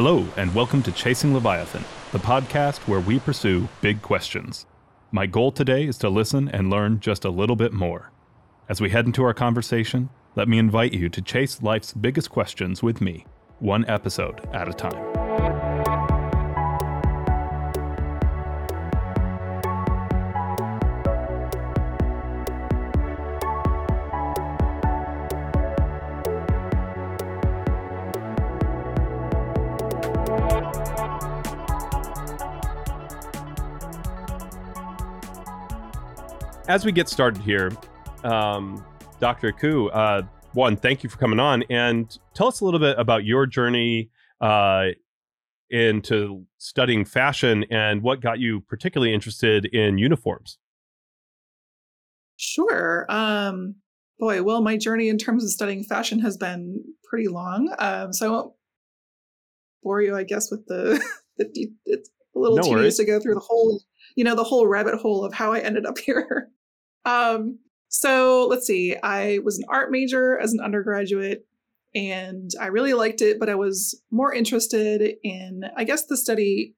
Hello, and welcome to Chasing Leviathan, the podcast where we pursue big questions. My goal today is to listen and learn just a little bit more. As we head into our conversation, let me invite you to chase life's biggest questions with me, one episode at a time. As we get started here, um, Dr. Akou, uh, one, thank you for coming on and tell us a little bit about your journey uh, into studying fashion and what got you particularly interested in uniforms. Sure. Um, boy, well, my journey in terms of studying fashion has been pretty long. Um, so I won't bore you, I guess, with the, the it's a little no tedious to go through the whole, you know, the whole rabbit hole of how I ended up here. Um, so let's see. I was an art major as an undergraduate, and I really liked it, but I was more interested in, I guess, the study,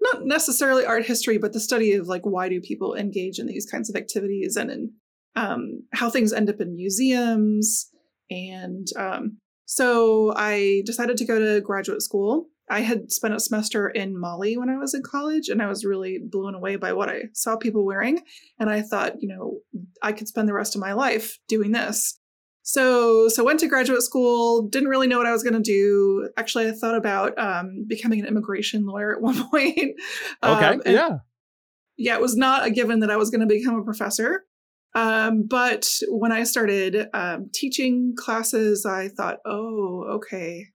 not necessarily art history, but the study of like why do people engage in these kinds of activities and in um, how things end up in museums. And um, so I decided to go to graduate school I had spent a semester in Mali when I was in college, and I was really blown away by what I saw people wearing. And I thought, you know, I could spend the rest of my life doing this. So, so went to graduate school. Didn't really know what I was going to do. Actually, I thought about um, becoming an immigration lawyer at one point. Okay, um, yeah, yeah. It was not a given that I was going to become a professor. Um, but when I started um, teaching classes, I thought, oh, okay,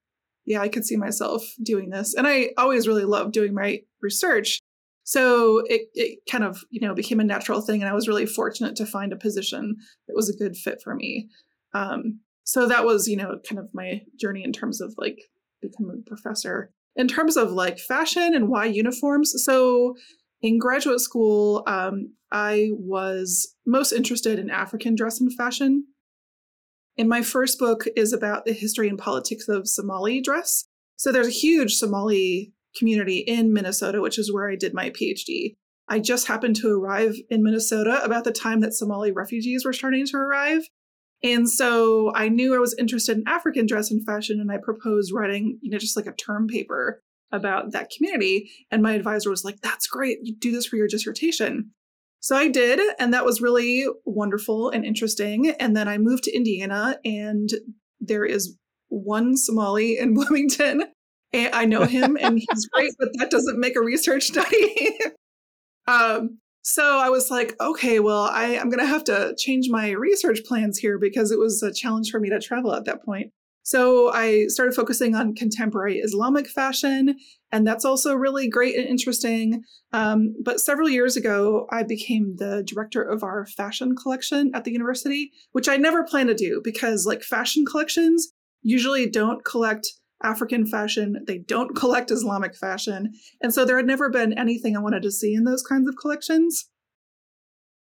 yeah, I could see myself doing this. And I always really loved doing my research. So it, it kind of, you know, became a natural thing. And I was really fortunate to find a position that was a good fit for me. Um, so that was, you know, kind of my journey in terms of like becoming a professor. In terms of like fashion and why uniforms. So in graduate school, um, I was most interested in African dress and fashion. And my first book is about the history and politics of Somali dress. So there's a huge Somali community in Minnesota, which is where I did my PhD. I just happened to arrive in Minnesota about the time that Somali refugees were starting to arrive. And so I knew I was interested in African dress and fashion, and I proposed writing, you know, just like a term paper about that community. And my advisor was like, that's great. You do this for your dissertation. So I did, and that was really wonderful and interesting. And then I moved to Indiana, and there is one Somali in Bloomington. And I know him, and he's great, but that doesn't make a research study. um, so I was like, okay, well, I, I'm going to have to change my research plans here because it was a challenge for me to travel at that point. So I started focusing on contemporary Islamic fashion, and that's also really great and interesting. Um, but several years ago, I became the director of our fashion collection at the university, which I never planned to do because, like, fashion collections usually don't collect African fashion, they don't collect Islamic fashion. And so there had never been anything I wanted to see in those kinds of collections.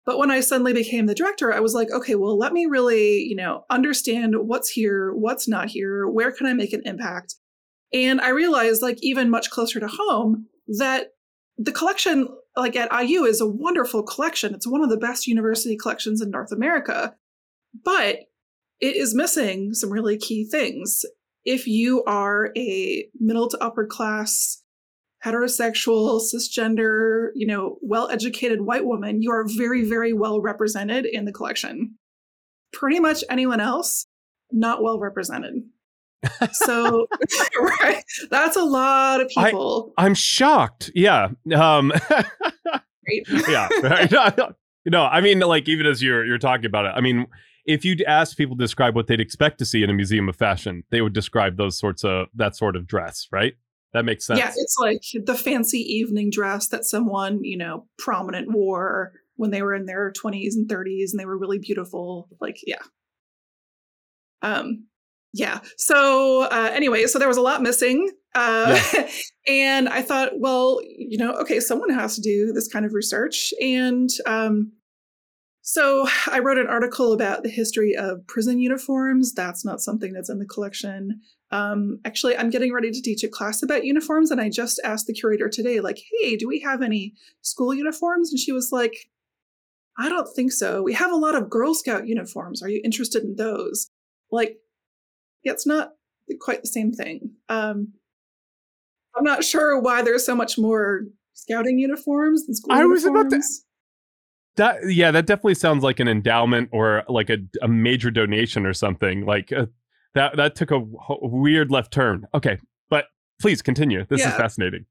But when I suddenly became the director, I was like, okay, well, let me really, you know, understand what's here, what's not here, where can I make an impact? And I realized, like, even much closer to home, that the collection, like at IU, is a wonderful collection. It's one of the best university collections in North America. But it is missing some really key things. If you are a middle to upper class heterosexual, cisgender, you know, well educated white woman, you are very, very well represented in the collection. Pretty much anyone else, not well represented. so right that's a lot of people. I, am shocked. Yeah um yeah you i mean like even as you're you're talking about it i mean if you'd ask people to describe what they'd expect to see in a museum of fashion they would describe those sorts of that sort of dress right that makes sense. Yeah, it's like the fancy evening dress that someone, you know, prominent wore when they were in their 20s and 30s and they were really beautiful. Like, yeah. Um, yeah. So, uh, anyway, so there was a lot missing. Uh, yeah. and I thought, well, you know, okay, someone has to do this kind of research. And um, So I wrote an article about the history of prison uniforms. That's not something that's in the collection. Um, actually, I'm getting ready to teach a class about uniforms, and I just asked the curator today, like, "Hey, do we have any school uniforms?" And she was like, "I don't think so. We have a lot of Girl Scout uniforms. Are you interested in those?" Like, yeah, it's not quite the same thing. Um, I'm not sure why there's so much more scouting uniforms than school I uniforms. was about to that yeah, that definitely sounds like an endowment or like a, a major donation or something. Like uh, that that took a, a, weird left turn. Okay, but please continue. This yeah. is fascinating.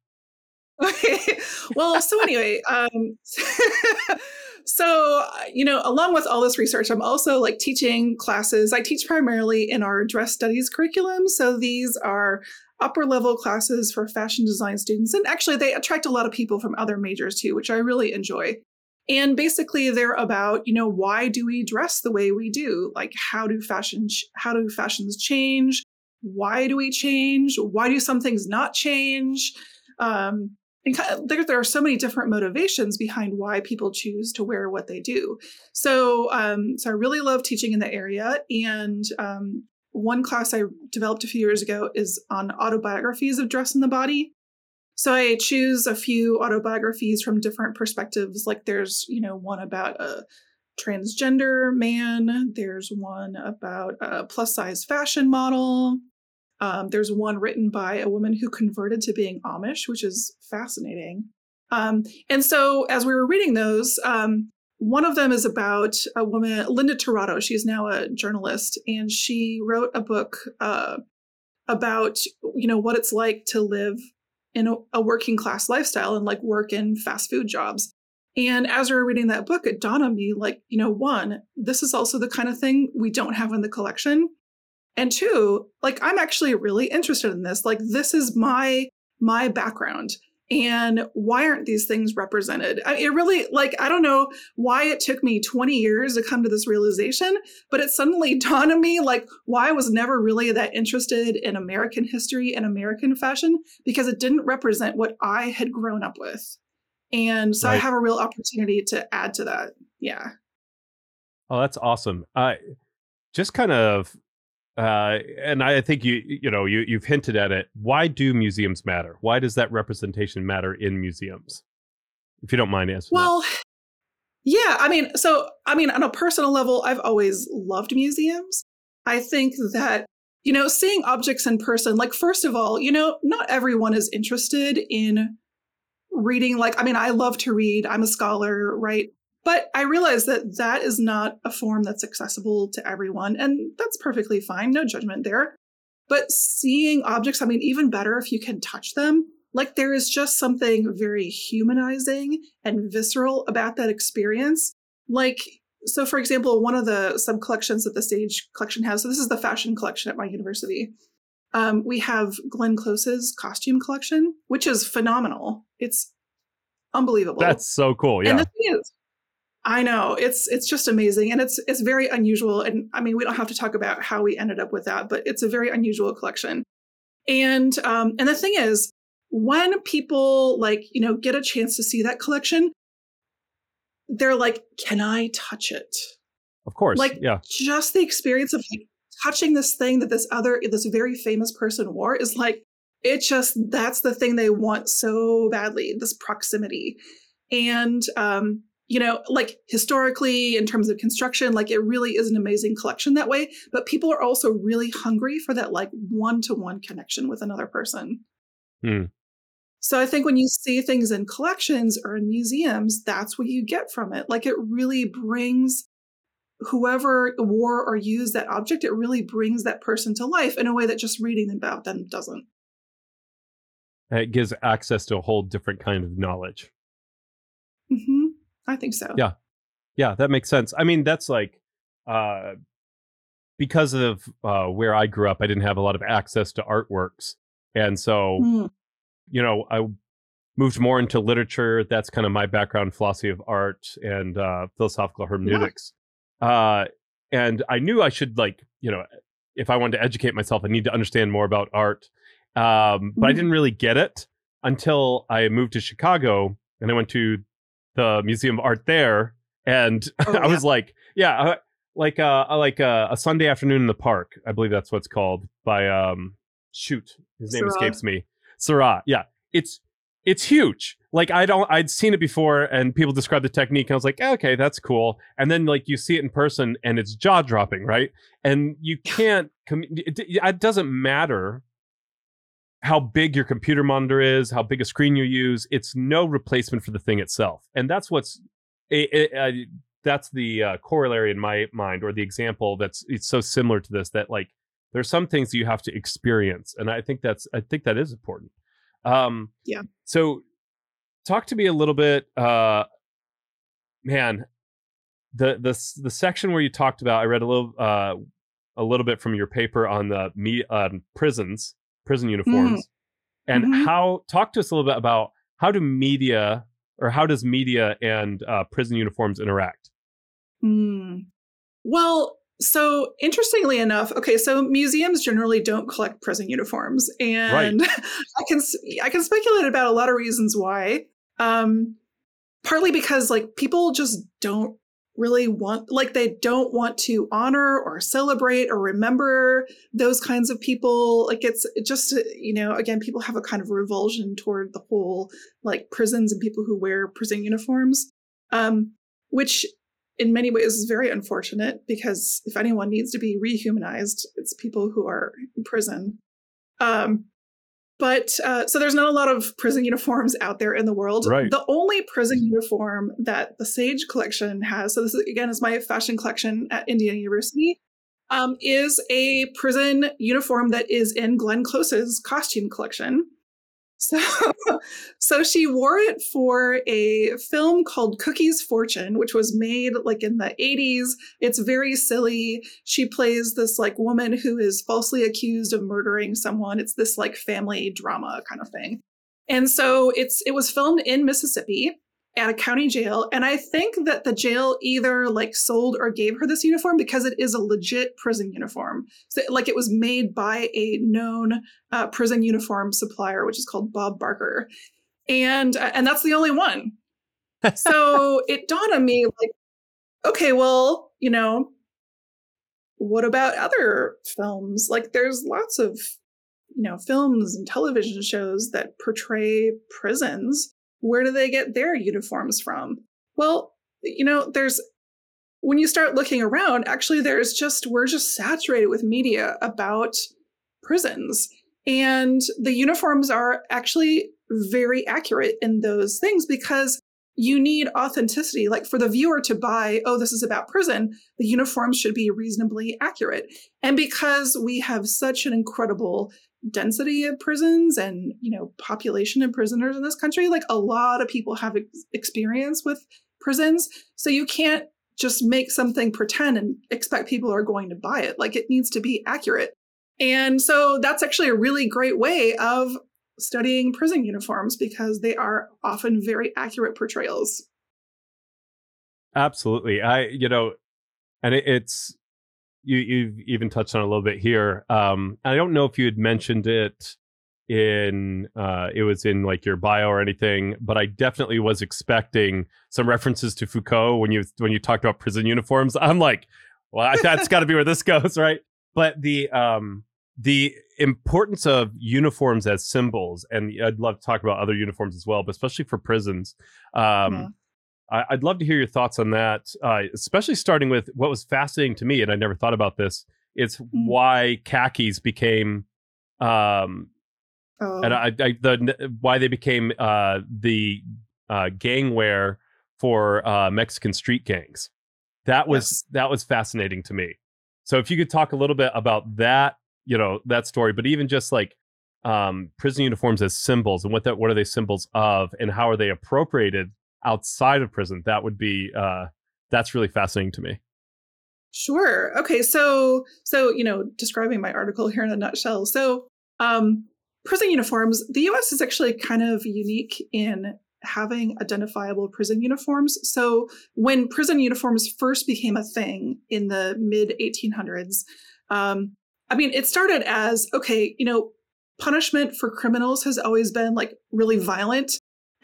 Okay. Well, so anyway, um, so you know, along with all this research, I'm also like teaching classes. I teach primarily in our dress studies curriculum. So these are upper level classes for fashion design students, and actually they attract a lot of people from other majors too, which I really enjoy. And basically they're about, you know, why do we dress the way we do? Like how do fashion how do fashions change? Why do we change? Why do some things not change? Um, and there, there are so many different motivations behind why people choose to wear what they do. So, um, so I really love teaching in the area. And um, one class I developed a few years ago is on autobiographies of dress in the body. So I choose a few autobiographies from different perspectives. Like there's, you know, one about a transgender man, there's one about a plus size fashion model. Um, there's one written by a woman who converted to being Amish, which is fascinating. Um, and so as we were reading those, um, one of them is about a woman, Linda Tirado. She's now a journalist, and she wrote a book uh, about you know what it's like to live in a, a working class lifestyle and like work in fast food jobs. And as we were reading that book, it dawned on me like, you know, one, this is also the kind of thing we don't have in the collection. And two, like I'm actually really interested in this. Like this is my my background and why aren't these things represented? I, it really like i don't know why it took me 20 years to come to this realization but it suddenly dawned on me like why i was never really that interested in american history and american fashion because it didn't represent what i had grown up with. And so right. i have a real opportunity to add to that. Yeah. Oh that's awesome. Uh just kind of uh, and I think you you know you you've hinted at it. Why do museums matter? Why does that representation matter in museums? If you don't mind answering. Well, that. yeah, I mean, so I mean, on a personal level, I've always loved museums. I think that you know, seeing objects in person, like first of all, you know, not everyone is interested in reading. Like, I mean, I love to read. I'm a scholar, right? But I realize that that is not a form that's accessible to everyone, and that's perfectly fine. No judgment there. But seeing objects, I mean, even better if you can touch them. Like there is just something very humanizing and visceral about that experience. Like, so for example, one of the sub collections that the Sage collection has, so this is the fashion collection at my university. Um, we have Glenn Close's costume collection, which is phenomenal. It's unbelievable. That's so cool. Yeah. And the thing is, I know it's it's just amazing, and it's it's very unusual. And I mean, we don't have to talk about how we ended up with that, but it's a very unusual collection. And um, and the thing is, when people like you know get a chance to see that collection, they're like, "Can I touch it?" Of course, like yeah. Just the experience of like touching this thing that this other this very famous person wore is like it just that's the thing they want so badly this proximity and um you know, like historically, in terms of construction, like it really is an amazing collection that way. But people are also really hungry for that, like one to one connection with another person. Hmm. So I think when you see things in collections or in museums, that's what you get from it. Like it really brings whoever wore or used that object, it really brings that person to life in a way that just reading about them doesn't. It gives access to a whole different kind of knowledge. Mm-hmm. I think so. Yeah. Yeah, that makes sense. I mean, that's like uh because of uh where I grew up, I didn't have a lot of access to artworks. And so, mm. you know, I moved more into literature. That's kind of my background, philosophy of art and uh philosophical hermeneutics. Yeah. Uh and I knew I should like, you know, if I wanted to educate myself, I need to understand more about art. Um, but mm. I didn't really get it until I moved to Chicago and I went to the Museum of Art there and Oh, I yeah. was like, yeah, uh, like uh, like uh, a Sunday afternoon in the park. I believe that's what's called by um, shoot, his name escapes me. Seurat. Yeah, it's it's huge. Like I don't, I'd seen it before, and people described the technique, and I was like, okay, that's cool. And then like you see it in person, and it's jaw dropping, right? And you can't. Com- it, it doesn't matter how big your computer monitor is, how big a screen you use. It's no replacement for the thing itself, and that's what's. It, it, uh, that's the uh, corollary in my mind, or the example that's it's so similar to this that like there's some things that you have to experience, and I think that's I think that is important. Um, Yeah. So, talk to me a little bit, uh, man. The the the section where you talked about, I read a little uh, a little bit from your paper on the me um, prisons, prison uniforms, and Mhm. how. Talk to us a little bit about how do media or how does media and uh, prison uniforms interact? Hmm. Well, so interestingly enough, okay, so museums generally don't collect prison uniforms, and I can I can speculate about a lot of reasons why. Um, partly because like people just don't really want like they don't want to honor or celebrate or remember those kinds of people. Like it's just you know again people have a kind of revulsion toward the whole like prisons and people who wear prison uniforms um which in many ways is very unfortunate because if anyone needs to be rehumanized it's people who are in prison. Um but uh, so there's not a lot of prison uniforms out there in the world. Right. The only prison uniform that the Sage collection has, so this is, again is my fashion collection at Indiana University, um, is a prison uniform that is in Glenn Close's costume collection. So, so she wore it for a film called Cookie's Fortune, which was made like in the 80s. It's very silly. She plays this like woman who is falsely accused of murdering someone. It's this like family drama kind of thing. And so it's it was filmed in Mississippi at a county jail and I think that the jail either like sold or gave her this uniform because it is a legit prison uniform. So like it was made by a known uh, prison uniform supplier which is called Bob Barker. And uh, and that's the only one. so it dawned on me like okay, well, you know, what about other films? Like there's lots of you know films and television shows that portray prisons where do they get their uniforms from? Well you know there's when you start looking around actually there's just we're just saturated with media about prisons. And the uniforms are actually very accurate in those things because you need authenticity. Like for the viewer to buy oh this is about prison the uniforms should be reasonably accurate. And because we have such an incredible density of prisons and you know population of prisoners in this country like a lot of people have ex- experience with prisons. So you can't just make something pretend and expect people are going to buy it. Like it needs to be accurate. And so that's actually a really great way of studying prison uniforms because they are often very accurate portrayals. Absolutely. I, you know, and it, it's you. You've even touched on a little bit here. Um, I don't know if you had mentioned it in uh it was in like your bio or anything but i definitely was expecting some references to foucault when you when you talked about prison uniforms i'm like well that's got to be where this goes right but the um the importance of uniforms as symbols and i'd love to talk about other uniforms as well but especially for prisons um Yeah. I, I'd love to hear your thoughts on that, uh, especially starting with what was fascinating to me, and I never thought about this. It's why khakis became, um, oh, and I, I the why they became uh, the uh, gang wear for uh, Mexican street gangs. That was Yes. that was fascinating to me. So if you could talk a little bit about that, you know, that story, but even just like um, prison uniforms as symbols and what that what are they symbols of, and how are they appropriated outside of prison? That would be uh, that's really fascinating to me. Sure. Okay. So, so you know, describing my article here in a nutshell. So, um, prison uniforms. The U.S. is actually kind of unique in having identifiable prison uniforms. So, when prison uniforms first became a thing in the mid 1800s, um, I mean, it started as okay, you know, punishment for criminals has always been like really violent,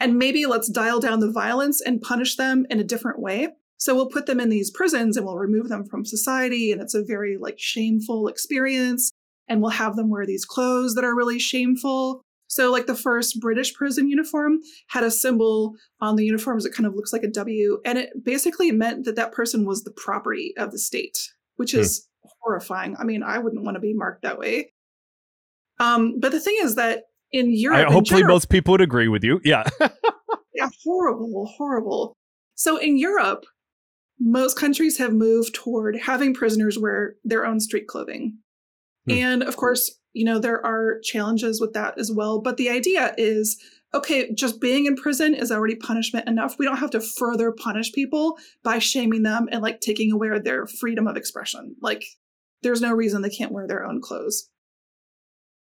and maybe let's dial down the violence and punish them in a different way. So we'll put them in these prisons and we'll remove them from society. And it's a very like shameful experience. And we'll have them wear these clothes that are really shameful. So, like the first British prison uniform had a symbol on the uniforms that kind of looks like a W, and it basically meant that that person was the property of the state, which hmm. is hmm. horrifying. I mean, I wouldn't want to be marked that way. Um, but the thing is that in Europe, I, hopefully, most people would agree with you. Yeah. yeah, horrible, horrible. So in Europe, most countries have moved toward having prisoners wear their own street clothing. Hmm. And of course, you know, there are challenges with that as well. But the idea is okay, just being in prison is already punishment enough. We don't have to further punish people by shaming them and like taking away their freedom of expression. Like, there's no reason they can't wear their own clothes.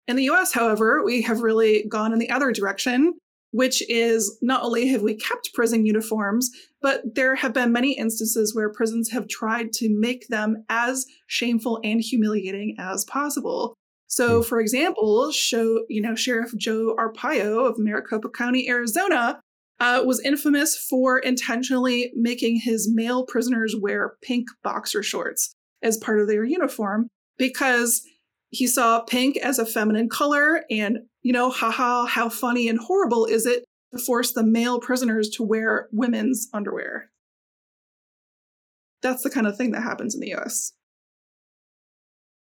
In the US, however, we have really gone in the other direction, which is not only have we kept prison uniforms, but there have been many instances where prisons have tried to make them as shameful and humiliating as possible. So, hmm. for example, show you know Sheriff Joe Arpaio of Maricopa County, Arizona, uh, was infamous for intentionally making his male prisoners wear pink boxer shorts as part of their uniform because he saw pink as a feminine color and, you know, haha, how funny and horrible is it to force the male prisoners to wear women's underwear? That's the kind of thing that happens in the US.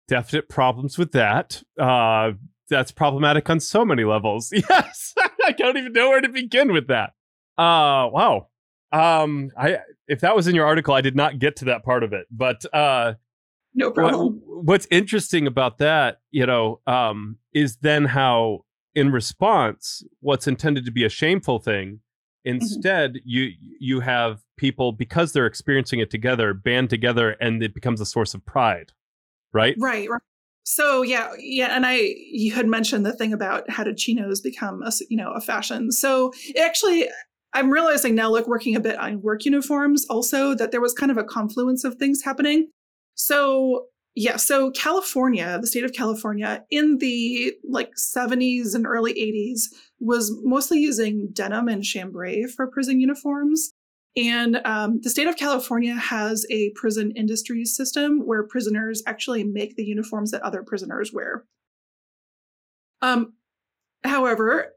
Definite problems with that. Uh, that's problematic on so many levels. Yes, I don't even know where to begin with that. Uh, wow. Um, I if that was in your article, I did not get to that part of it, but uh, no problem. What, what's interesting about that, you know, um, is then how, in response, what's intended to be a shameful thing, mm-hmm. instead mm-hmm. you you have people because they're experiencing it together, band together, and it becomes a source of pride, right? Right. right. So yeah, yeah, and I you had mentioned the thing about how did chinos become a you know a fashion. So actually, I'm realizing now, like working a bit on work uniforms, also that there was kind of a confluence of things happening. So, yeah, so California, the state of California in the like 70s and early 80s was mostly using denim and chambray for prison uniforms. And um, the state of California has a prison industry system where prisoners actually make the uniforms that other prisoners wear. Um, however,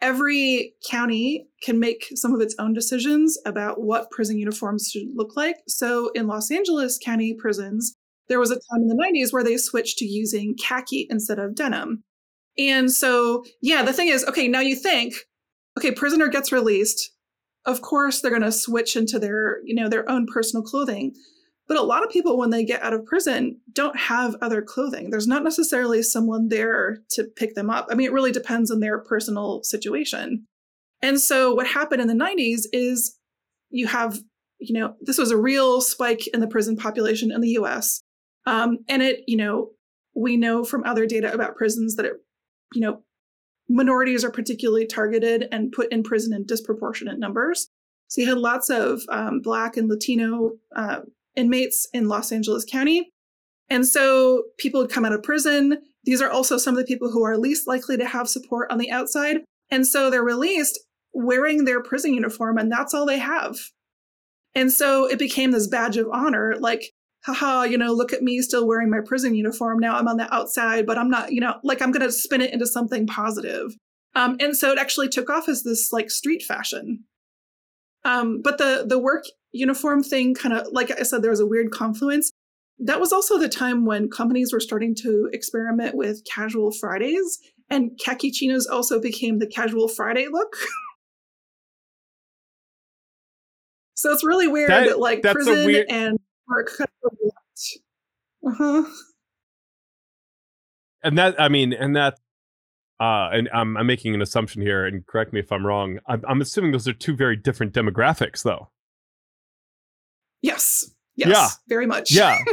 every county can make some of its own decisions about what prison uniforms should look like. So in Los Angeles County prisons, there was a time in the 90s where they switched to using khaki instead of denim. And so, yeah, the thing is, okay, now you think, okay, prisoner gets released. Of course, they're going to switch into their, you know, their own personal clothing. But a lot of people, when they get out of prison, don't have other clothing. There's not necessarily someone there to pick them up. I mean, it really depends on their personal situation. And so, what happened in the 90s is you have, you know, this was a real spike in the prison population in the US. Um, and it, you know, we know from other data about prisons that it, you know, minorities are particularly targeted and put in prison in disproportionate numbers. So you had lots of um, Black and Latino uh, inmates in Los Angeles County. And so people would come out of prison. These are also some of the people who are least likely to have support on the outside. And so they're released wearing their prison uniform, and that's all they have. And so it became this badge of honor like, haha, you know, look at me still wearing my prison uniform. Now I'm on the outside, but I'm not, you know, like I'm going to spin it into something positive. Um, and so it actually took off as this like street fashion. Um, but the the work uniform thing kind of like I said, there was a weird confluence. That was also the time when companies were starting to experiment with casual Fridays, and khaki chinos also became the casual Friday look. so it's really weird that, that like prison weird... and work kind of uh-huh. And that I mean, and that uh, and I'm, I'm making an assumption here, and correct me if I'm wrong. I'm, I'm assuming those are two very different demographics, though. Yes. Yes. Yeah. Very much. Yeah.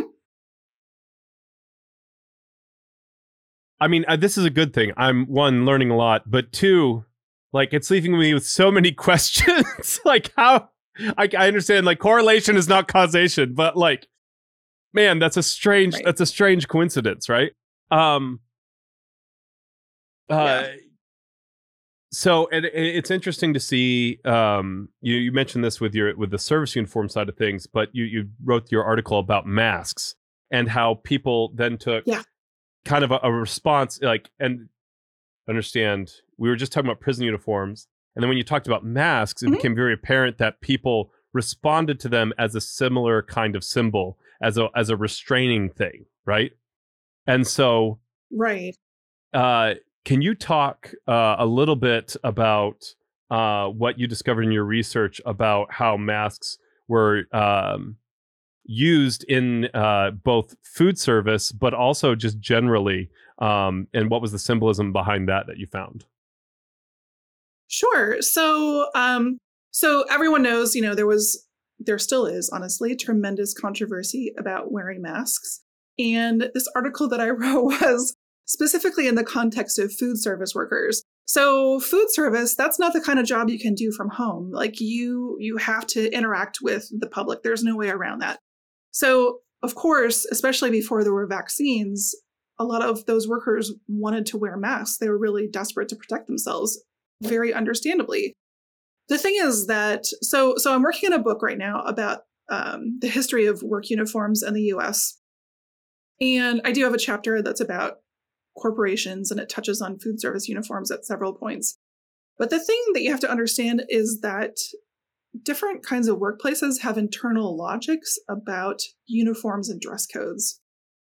I mean, uh, this is a good thing. I'm one learning a lot, but two, like it's leaving me with so many questions. like how I, I, understand like correlation is not causation, but like, man, that's a strange right. that's a strange coincidence, right? Um. Uh, yeah. So and it's interesting to see um, you, you mentioned this with your with the service uniform side of things but you you wrote your article about masks and how people then took yeah. kind of a, a response like and understand we were just talking about prison uniforms and then when you talked about masks it mm-hmm. became very apparent that people responded to them as a similar kind of symbol as a as a restraining thing right and so right uh can you talk uh, a little bit about uh, what you discovered in your research about how masks were um, used in uh, both food service, but also just generally, um, and what was the symbolism behind that that you found? Sure. So, um, so everyone knows, you know, there was, there still is, honestly, tremendous controversy about wearing masks. And this article that I wrote was specifically in the context of food service workers. So food service, that's not the kind of job you can do from home. Like you you have to interact with the public. There's no way around that. So, of course, especially before there were vaccines, a lot of those workers wanted to wear masks. They were really desperate to protect themselves, very understandably. The thing is that so so I'm working on a book right now about um, the history of work uniforms in the U.S. And I do have a chapter that's about corporations and it touches on food service uniforms at several points. But the thing that you have to understand is that different kinds of workplaces have internal logics about uniforms and dress codes.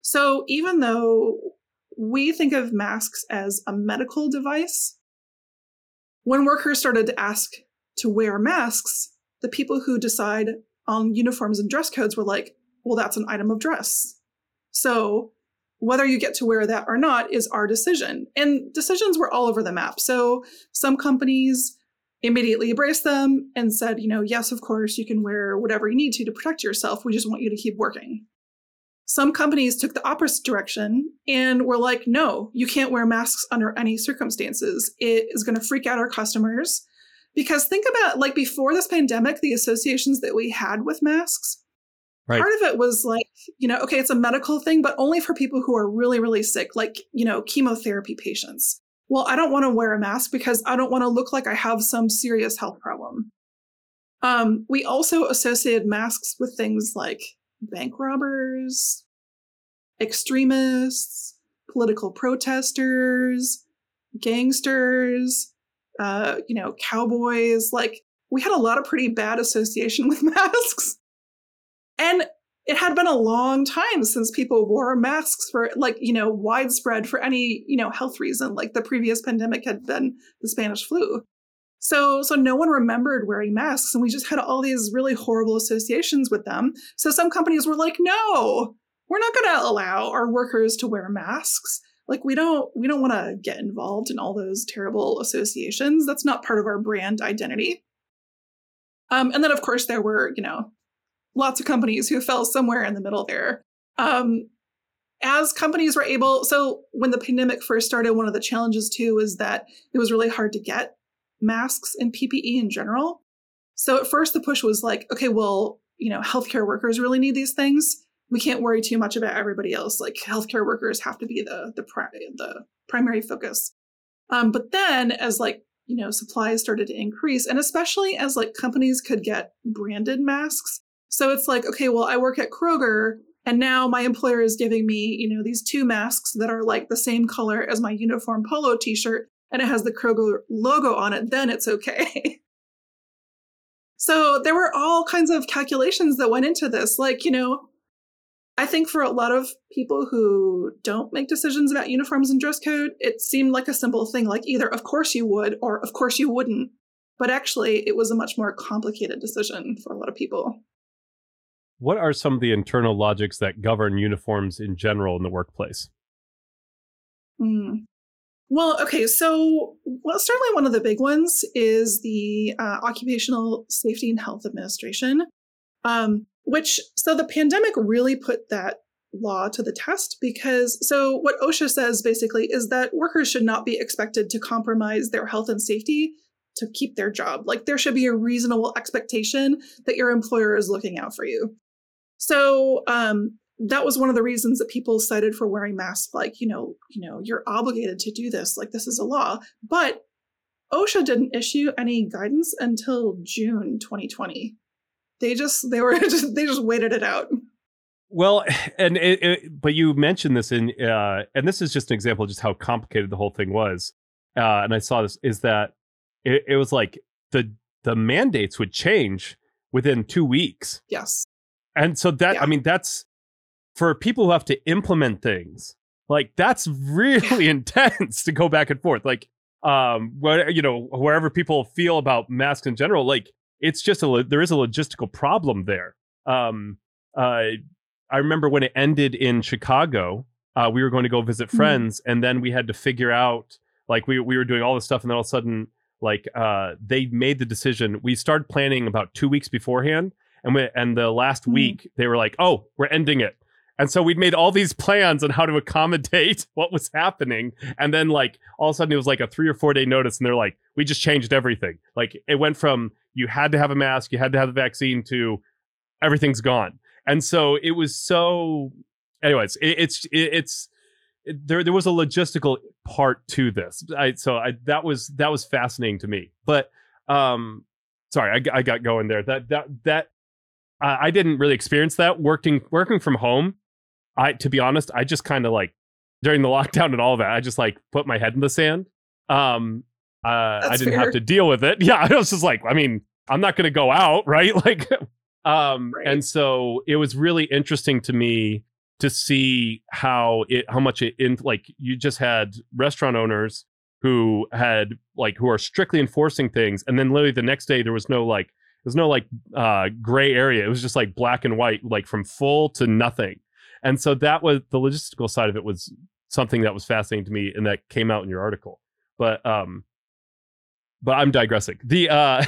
So even though we think of masks as a medical device, when workers started to ask to wear masks, the people who decide on uniforms and dress codes were like, well, that's an item of dress. So whether you get to wear that or not is our decision. And decisions were all over the map. So some companies immediately embraced them and said, you know, yes, of course, you can wear whatever you need to to protect yourself. We just want you to keep working. Some companies took the opposite direction and were like, no, you can't wear masks under any circumstances. It is going to freak out our customers. Because think about like before this pandemic, the associations that we had with masks Right. Part of it was like, you know, okay, it's a medical thing, but only for people who are really, really sick, like, you know, chemotherapy patients. Well, I don't want to wear a mask because I don't want to look like I have some serious health problem. Um, we also associated masks with things like bank robbers, extremists, political protesters, gangsters, uh, you know, cowboys. Like, we had a lot of pretty bad association with masks. And it had been a long time since people wore masks for like, you know, widespread for any, you know, health reason. Like the previous pandemic had been the Spanish flu. So, so no one remembered wearing masks and we just had all these really horrible associations with them. So some companies were like, no, we're not going to allow our workers to wear masks. Like we don't, we don't want to get involved in all those terrible associations. That's not part of our brand identity. Um, and then of course there were, you know, lots of companies who fell somewhere in the middle there. Um, as companies were able, so when the pandemic first started, one of the challenges too was that it was really hard to get masks and PPE in general. So at first, the push was like, okay, well, you know, healthcare workers really need these things. We can't worry too much about everybody else. Like healthcare workers have to be the the, pri- the primary focus. Um, but then, as like you know, supplies started to increase, and especially as like companies could get branded masks, so it's like, okay, well, I work at Kroger and now my employer is giving me, you know, these two masks that are like the same color as my uniform polo t-shirt and it has the Kroger logo on it, then it's okay. so there were all kinds of calculations that went into this. Like, you know, I think for a lot of people who don't make decisions about uniforms and dress code, it seemed like a simple thing, like either of course you would or of course you wouldn't. But actually, it was a much more complicated decision for a lot of people what are some of the internal logics that govern uniforms in general in the workplace? Mm. Well, okay, so well, certainly one of the big ones is the uh, Occupational Safety and Health Administration, um, which so the pandemic really put that law to the test because so what OSHA says basically is that workers should not be expected to compromise their health and safety to keep their job. Like there should be a reasonable expectation that your employer is looking out for you. So um, that was one of the reasons that people cited for wearing masks. Like, you know, you know, you're obligated to do this. Like, this is a law. But OSHA didn't issue any guidance until June 2020. They just they were just they just waited it out. Well, and it, it, but you mentioned this in, uh, and this is just an example of just how complicated the whole thing was. Uh, and I saw this is that it, it was like the the mandates would change within two weeks. Yes. And so that Yeah. I mean that's for people who have to implement things. Like that's really intense to go back and forth. Like um where you know wherever people feel about masks in general like it's just a there is a logistical problem there. Um uh I remember when it ended in Chicago, uh we were going to go visit Mhm. friends and then we had to figure out like we we were doing all this stuff and then all of a sudden like uh they made the decision we started planning about 2 weeks beforehand and we, and the last Mhm. week they were like oh we're ending it. And so we'd made all these plans on how to accommodate what was happening. And then like all of a sudden it was like a 3 or 4 day notice and they're like we just changed everything. Like it went from you had to have a mask you had to have the vaccine to everything's gone. And so it was so anyways it, it's it, it's it, there there was a logistical part to this. I, so I, that was that was fascinating to me. But um sorry I got going there. That that that I I didn't really experience that working working from home. I to be honest, I just kind of like during the lockdown and all that, I just like put my head in the sand. Um, uh, I didn't fair. have to deal with it. Yeah, I was just like, I mean, I'm not going to go out, right? Like, um, Right. and so it was really interesting to me to see how it how much it in like you just had restaurant owners who had like who are strictly enforcing things and then literally the next day there was no like there's no like uh gray area. It was just like black and white like from full to nothing. And so that was the logistical side of it was something that was fascinating to me and that came out in your article. But um but i'm digressing. The uh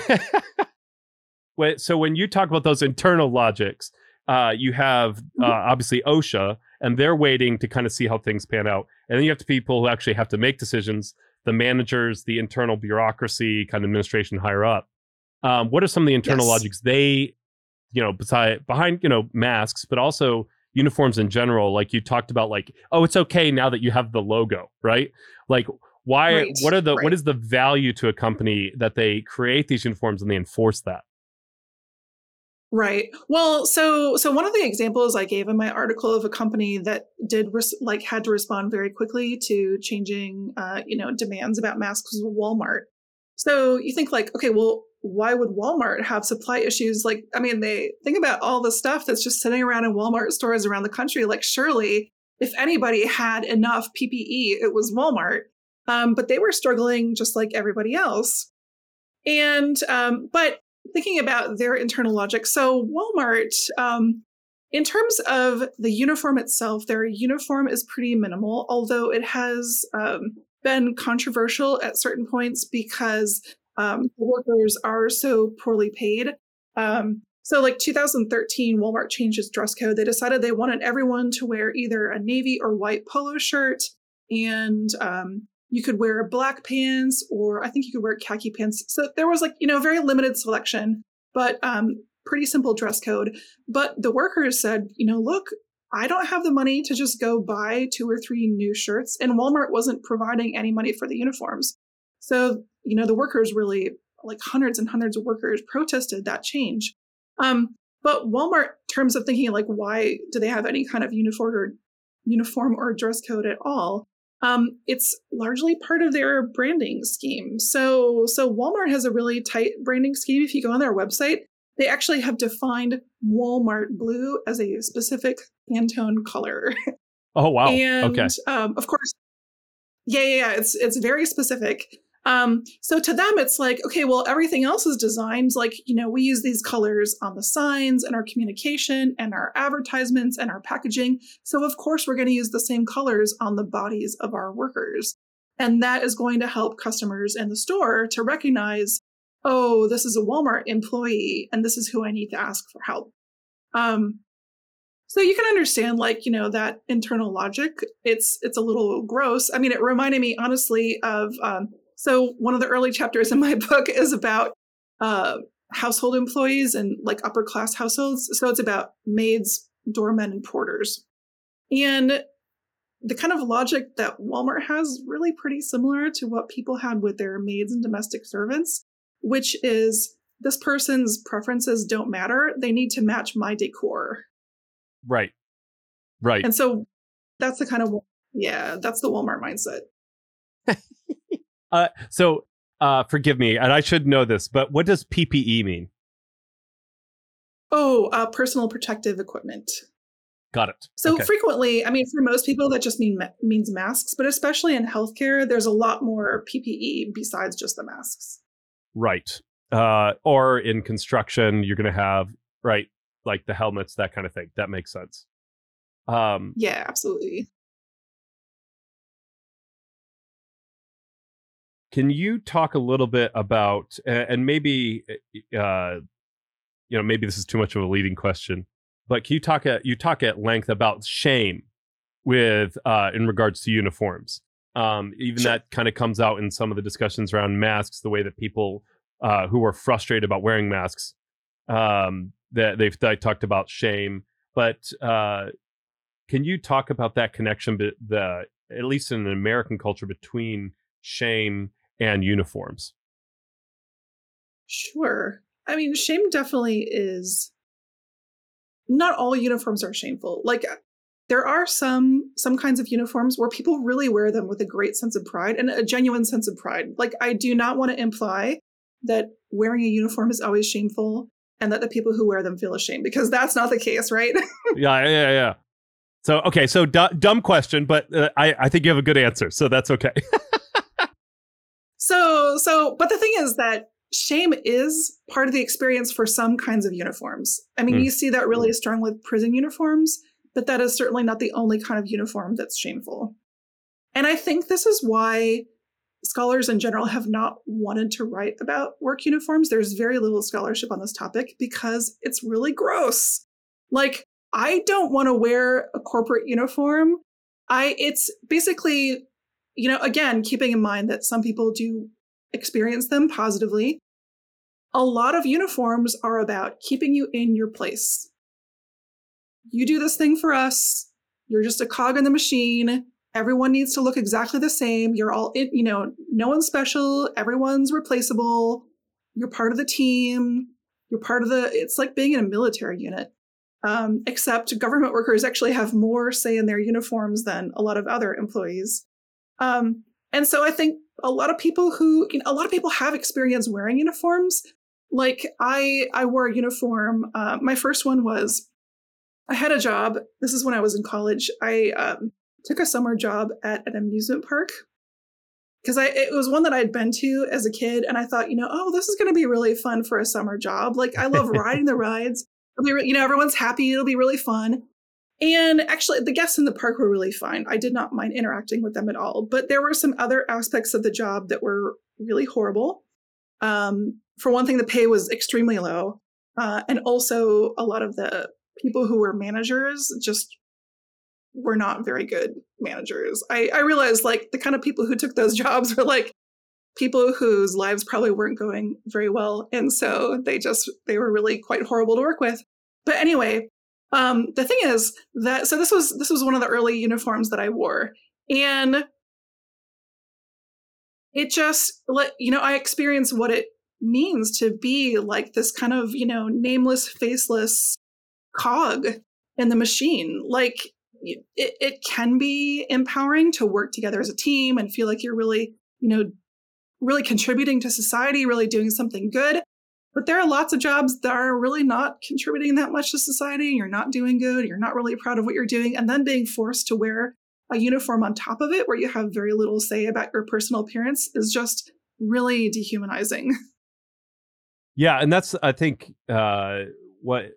so when you talk about those internal logics uh you have uh, obviously osha and they're waiting to kind of see how things pan out. And then you have the people who actually have to make decisions the managers the internal bureaucracy kind of administration higher up um, what are some of the internal Yes. logics they you know beside behind you know masks but also uniforms in general like you talked about like oh it's okay now that you have the logo right like why Right, what are the right. what is the value to a company that they create these uniforms and they enforce that Right. Well, so so one of the examples I gave in my article of a company that did res- like had to respond very quickly to changing, uh, you know, demands about masks was Walmart. So you think like, okay, well, why would Walmart have supply issues? Like, I mean, they think about all the stuff that's just sitting around in Walmart stores around the country. Like, surely, if anybody had enough PPE, it was Walmart. Um, but they were struggling just like everybody else. And um, but thinking about their internal logic, so Walmart, um, in terms of the uniform itself, their uniform is pretty minimal, although it has um, been controversial at certain points because um, workers are so poorly paid. Um, so, like 2013, Walmart changed its dress code. They decided they wanted everyone to wear either a navy or white polo shirt, and um, you could wear black pants, or I think you could wear khaki pants. So there was like you know very limited selection, but um, pretty simple dress code. But the workers said, you know, look, I don't have the money to just go buy two or three new shirts, and Walmart wasn't providing any money for the uniforms. So, you know, the workers really, like hundreds and hundreds of workers, protested that change. Um, but Walmart, in terms of thinking like, why do they have any kind of uniform or uniform or dress code at all? Um, it's largely part of their branding scheme. So, so Walmart has a really tight branding scheme. If you go on their website, they actually have defined Walmart blue as a specific Pantone color. oh wow and okay um, of course, yeah, yeah, yeah, it's it's very specific. Um, so to them, it's like, okay, well, everything else is designed like, you know, we use these colors on the signs and our communication and our advertisements and our packaging. So of course, we're going to use the same colors on the bodies of our workers. And that is going to help customers in the store to recognize, oh, this is a Walmart employee and this is who I need to ask for help. Um, so you can understand like, you know, that internal logic. It's it's a little gross. I mean, it reminded me honestly of um, so one of the early chapters in my book is about uh, household employees and like upper class households. So it's about maids, doormen, and porters. And the kind of logic that Walmart has really pretty similar to what people had with their maids and domestic servants, which is this person's preferences don't matter. They need to match my decor. Right. Right. And so that's the kind of yeah, that's the Walmart mindset. uh, so uh, forgive me, and I should know this, but what does PPE mean? Oh, uh, personal protective equipment. Got it. So okay. frequently, I mean, for most people, that just mean means masks, but especially in healthcare, there's a lot more PPE besides just the masks. Right. Uh, or in construction, you're going to have right, like the helmets, that kind of thing. That makes sense. Um, yeah, absolutely. Can you talk a little bit about, and maybe, eh, uh, you know, maybe this is too much of a leading question, but can you talk at you talk at length about shame with uh, in regards to uniforms? Um, even sure. that kind of comes out in some of the discussions around masks, the way that people uh, who are frustrated about wearing masks, um, that they've they talked about shame. But uh, can you talk about that connection, the at least in an American culture, between shame and uniforms? Sure. I mean, shame definitely is not all uniforms are shameful. Like there are some some kinds of uniforms where people really wear them with a great sense of pride and a genuine sense of pride. Like I do not want to imply that wearing a uniform is always shameful and that the people who wear them feel ashamed because that's not the case, right? yeah, yeah, yeah. So okay, so d- dumb question, but uh, I I think you have a good answer, so that's okay. So, so, but the thing is that shame is part of the experience for some kinds of uniforms. I mean, mm. you see that really strong with prison uniforms, but that is certainly not the only kind of uniform that's shameful. And I think this is why scholars in general have not wanted to write about work uniforms. There's very little scholarship on this topic because it's really gross. Like, I don't want to wear a corporate uniform. I it's basically you know, again, keeping in mind that some people do experience them positively, a lot of uniforms are about keeping you in your place. You do this thing for us. You're just a cog in the machine. Everyone needs to look exactly the same. You're all, in, you know, no one's special. Everyone's replaceable. You're part of the team. You're part of the, it's like being in a military unit. Um, except government workers actually have more say in their uniforms than a lot of other employees. Um, and so I think a lot of people who, you know, a lot of people have experience wearing uniforms. Like I, I wore a uniform. Uh, my first one was, I had a job. This is when I was in college. I um, took a summer job at an amusement park because I it was one that I'd been to as a kid, and I thought, you know, oh, this is going to be really fun for a summer job. Like I love riding the rides. It'll be, you know, everyone's happy. It'll be really fun. And actually, the guests in the park were really fine. I did not mind interacting with them at all. But there were some other aspects of the job that were really horrible. Um, for one thing, the pay was extremely low. Uh, and also, a lot of the people who were managers just were not very good managers. I, I realized like the kind of people who took those jobs were like people whose lives probably weren't going very well. And so they just, they were really quite horrible to work with. But anyway, um, the thing is that so this was this was one of the early uniforms that I wore, and it just let you know I experienced what it means to be like this kind of you know nameless, faceless cog in the machine. Like it, it can be empowering to work together as a team and feel like you're really you know really contributing to society, really doing something good. But there are lots of jobs that are really not contributing that much to society. You're not doing good. You're not really proud of what you're doing. And then being forced to wear a uniform on top of it where you have very little say about your personal appearance is just really dehumanizing. Yeah. And that's, I think, uh, what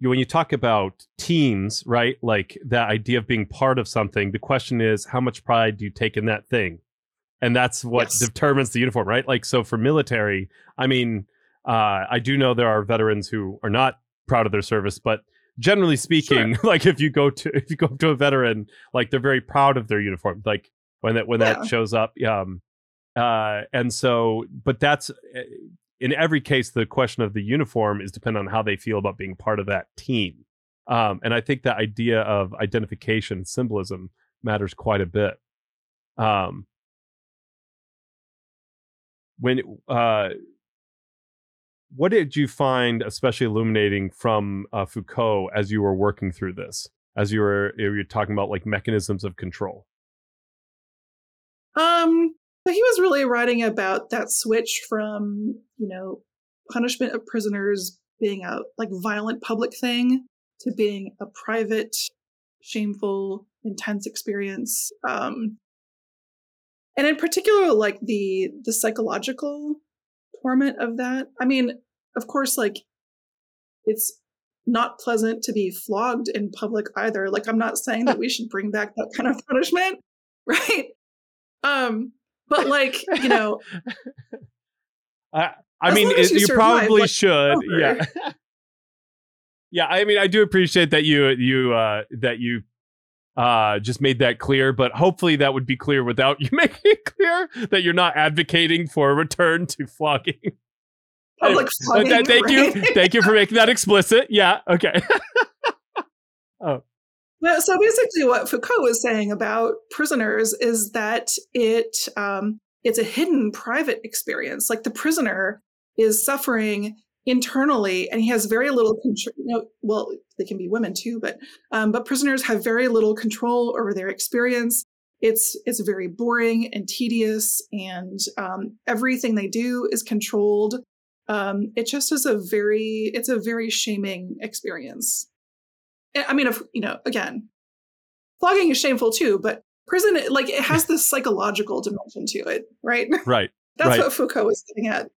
when you talk about teams, right? Like that idea of being part of something, the question is how much pride do you take in that thing? And that's what yes. determines the uniform, right? Like, so for military, I mean, uh, I do know there are veterans who are not proud of their service, but generally speaking, sure. like if you go to if you go to a veteran, like they're very proud of their uniform, like when that when yeah. that shows up. Um, uh, and so, but that's eh, in every case, the question of the uniform is dependent on how they feel about being part of that team. Um, and I think the idea of identification symbolism matters quite a bit. Um, when uh, what did you find especially illuminating from uh, Foucault as you were working through this? As you were you were talking about like mechanisms of control. Um, so he was really writing about that switch from you know punishment of prisoners being a like violent public thing to being a private, shameful, intense experience. Um, and in particular, like the the psychological torment of that. I mean, of course, like it's not pleasant to be flogged in public either. Like I'm not saying that we should bring back that kind of punishment, right? Um, but like you know, I I mean, it, you, you probably like, should, over. yeah. yeah, I mean, I do appreciate that you you uh that you uh, just made that clear. But hopefully, that would be clear without you making it clear that you're not advocating for a return to flogging. Public flogging. Uh, thank right? you, thank you for making that explicit. Yeah, okay. oh. Well, so basically, what Foucault was saying about prisoners is that it um, it's a hidden, private experience. Like the prisoner is suffering internally and he has very little control you know, well they can be women too but um, but prisoners have very little control over their experience. It's it's very boring and tedious and um, everything they do is controlled. Um, it just is a very it's a very shaming experience. I mean if you know again flogging is shameful too but prison like it has this psychological dimension to it right? Right that's right. what foucault was getting at.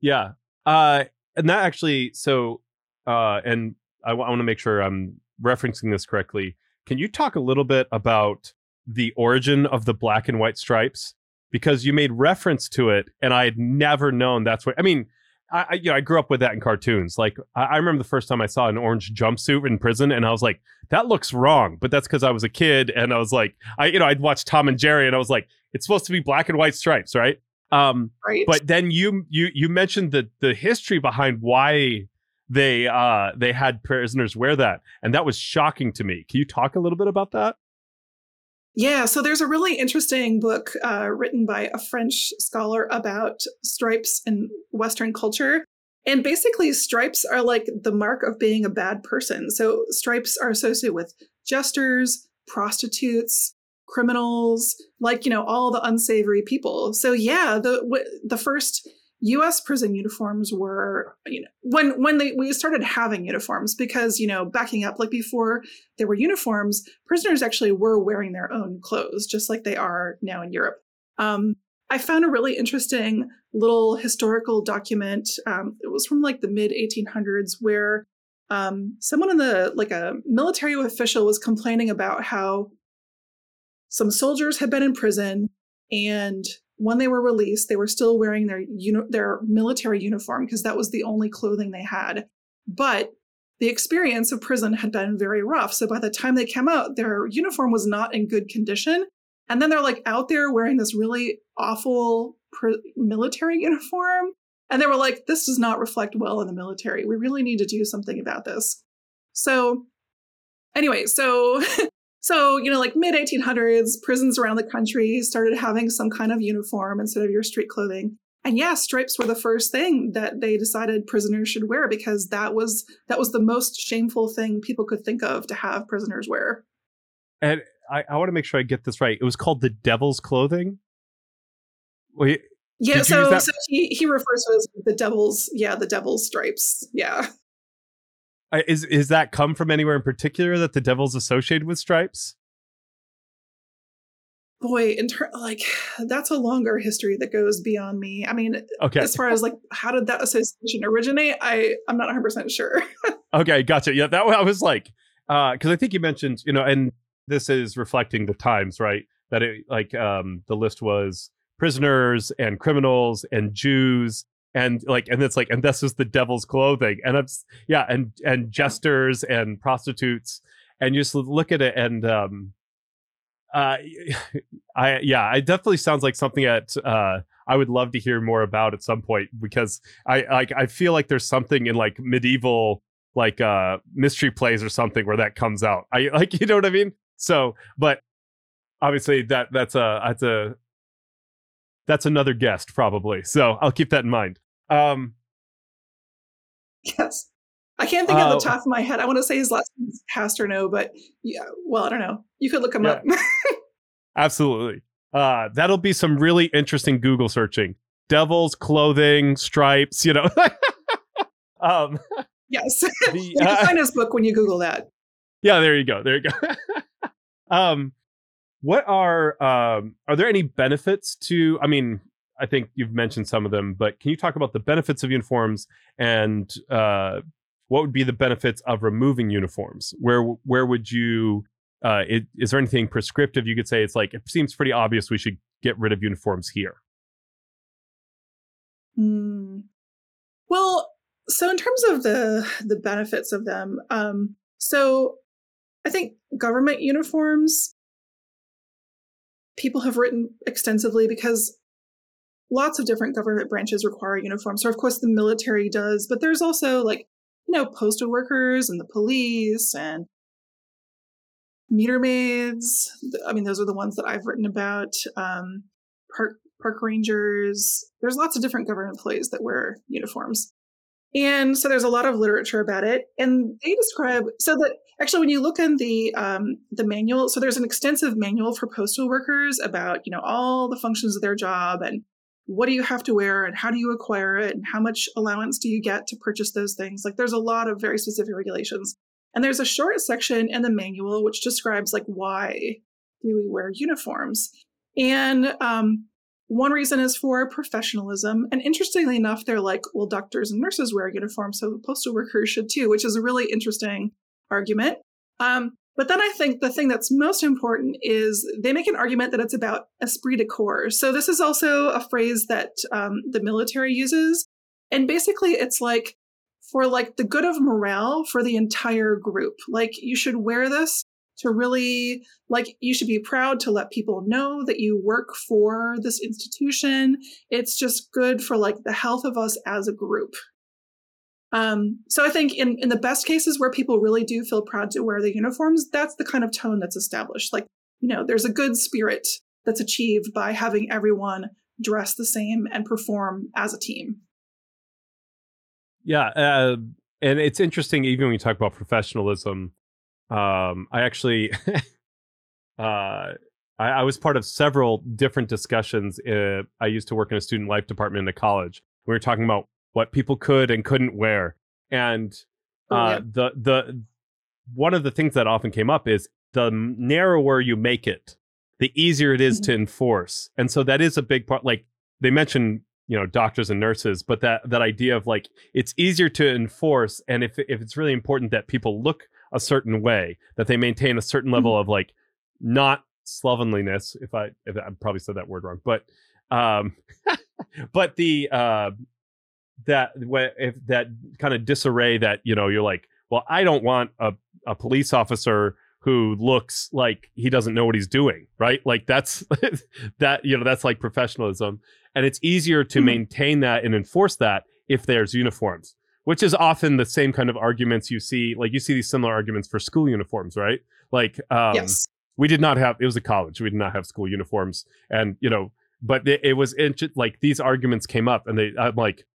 Yeah. Uh and that actually so uh and I, w- I want to make sure i'm referencing this correctly can you talk a little bit about the origin of the black and white stripes because you made reference to it and i had never known that's what i mean I, I, you know, I grew up with that in cartoons. Like, I, I, remember the first time I saw an orange jumpsuit in prison, and I was like, "That looks wrong." But that's because I was a kid, and I was like, I, you know, I'd watch Tom and Jerry, and I was like, "It's supposed to be black and white stripes, right?" Um, right. But then you you you mentioned the the history behind why they uh they had prisoners wear that, and that was shocking to me. Can you talk a little bit about that? Yeah, so there's a really interesting book uh, written by a French scholar about stripes in Western culture. And basically, stripes are like the mark of being a bad person. So, stripes are associated with jesters, prostitutes, criminals, like, you know, all the unsavory people. So yeah, the the first US prison uniforms were, you know, when when they we started having uniforms because, you know, backing up like before there were uniforms, prisoners actually were wearing their own clothes just like they are now in Europe. Um, I found a really interesting little historical document. Um, it was from like the mid 1800s where um, someone in the like a military official was complaining about how some soldiers had been in prison, and when they were released, they were still wearing their uni- their military uniform because that was the only clothing they had. But the experience of prison had been very rough. So by the time they came out, their uniform was not in good condition. And then they're like out there wearing this really awful pr- military uniform. And they were like, this does not reflect well in the military. We really need to do something about this. So, anyway, so So, you know, like mid 1800s, prisons around the country started having some kind of uniform instead of your street clothing. And yeah, stripes were the first thing that they decided prisoners should wear because that was that was the most shameful thing people could think of to have prisoners wear. And I, I want to make sure I get this right. It was called the devil's clothing. Wait, yeah, so, so he, he refers to it as the devil's, yeah, the devil's stripes. Yeah. Is is that come from anywhere in particular that the devil's associated with stripes? Boy, in ter- like that's a longer history that goes beyond me. I mean, okay. as far as like how did that association originate, I I'm not 100 percent sure. okay, gotcha. Yeah, that I was like, because uh, I think you mentioned, you know, and this is reflecting the times, right? That it like um the list was prisoners and criminals and Jews and like and it's like and this is the devil's clothing and it's yeah and and jesters and prostitutes and you just look at it and um uh i yeah it definitely sounds like something that uh i would love to hear more about at some point because i like i feel like there's something in like medieval like uh mystery plays or something where that comes out. I like you know what I mean? So, but obviously that that's a that's a that's another guest probably. So I'll keep that in mind. Um Yes. I can't think uh, of the oh. top of my head. I want to say his last name is Pasterno, but yeah, well, I don't know. You could look him yeah. up. Absolutely. Uh, that'll be some really interesting Google searching. Devils, clothing, stripes, you know. um, yes. The, you can uh, find his book when you Google that. Yeah, there you go. There you go. um, what are um, are there any benefits to? I mean, I think you've mentioned some of them, but can you talk about the benefits of uniforms and uh, what would be the benefits of removing uniforms? Where where would you? Uh, it, is there anything prescriptive you could say? It's like it seems pretty obvious we should get rid of uniforms here. Mm. Well, so in terms of the the benefits of them, um, so I think government uniforms people have written extensively because lots of different government branches require uniforms. So of course the military does, but there's also like you know, postal workers and the police and meter maids. I mean, those are the ones that I've written about. Um, park park rangers. There's lots of different government employees that wear uniforms. And so there's a lot of literature about it, and they describe so that actually when you look in the um, the manual, so there's an extensive manual for postal workers about you know all the functions of their job and what do you have to wear and how do you acquire it and how much allowance do you get to purchase those things. Like there's a lot of very specific regulations. And there's a short section in the manual which describes like why do we wear uniforms. And um, one reason is for professionalism. And interestingly enough they're like well doctors and nurses wear uniforms so postal workers should too which is a really interesting argument um, but then I think the thing that's most important is they make an argument that it's about esprit de corps. So this is also a phrase that um, the military uses, and basically it's like for like the good of morale for the entire group. Like you should wear this to really like you should be proud to let people know that you work for this institution. It's just good for like the health of us as a group. Um, so I think in, in the best cases where people really do feel proud to wear the uniforms, that's the kind of tone that's established. Like, you know, there's a good spirit that's achieved by having everyone dress the same and perform as a team. Yeah. Uh, and it's interesting, even when you talk about professionalism, um, I actually, uh, I, I, was part of several different discussions. Uh, I used to work in a student life department in a college. We were talking about what people could and couldn't wear. And oh, uh, yeah. the the one of the things that often came up is the narrower you make it, the easier it is mm-hmm. to enforce. And so that is a big part. Like they mentioned, you know, doctors and nurses, but that that idea of like it's easier to enforce, and if if it's really important that people look a certain way, that they maintain a certain level mm-hmm. of like not slovenliness. If I if I probably said that word wrong, but um, but the uh, that if that kind of disarray that you know you're like well i don't want a, a police officer who looks like he doesn't know what he's doing right like that's that you know that's like professionalism and it's easier to mm-hmm. maintain that and enforce that if there's uniforms which is often the same kind of arguments you see like you see these similar arguments for school uniforms right like um, yes. we did not have it was a college we did not have school uniforms and you know but it, it was like these arguments came up and they i'm like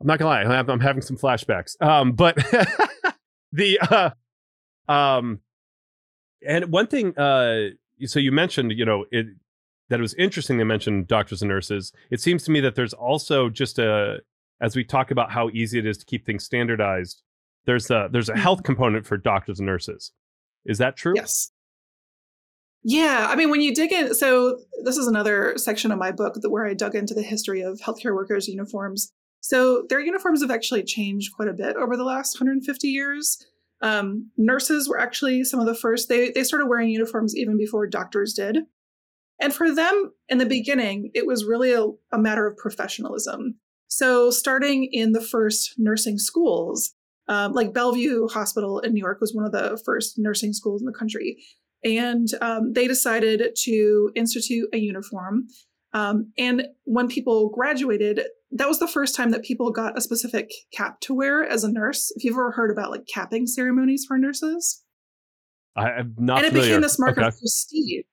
I'm not gonna lie, I'm, having some flashbacks. Um, but the uh, um, and one thing, uh, so you mentioned, you know, it that it was interesting. They mentioned doctors and nurses. It seems to me that there's also just a, as we talk about how easy it is to keep things standardized. There's a there's a mm-hmm. health component for doctors and nurses. Is that true? Yes. Yeah, I mean, when you dig in, so this is another section of my book where I dug into the history of healthcare workers' uniforms. So their uniforms have actually changed quite a bit over the last 150 years. Um, nurses were actually some of the first, they, they started wearing uniforms even before doctors did. And for them in the beginning, it was really a, a matter of professionalism. So starting in the first nursing schools, um, like Bellevue Hospital in New York was one of the first nursing schools in the country. And um, they decided to institute a uniform. Um, and when people graduated, that was the first time that people got a specific cap to wear as a nurse. If you've ever heard about like capping ceremonies for nurses, I, am not. And it familiar. became this mark okay. of prestige.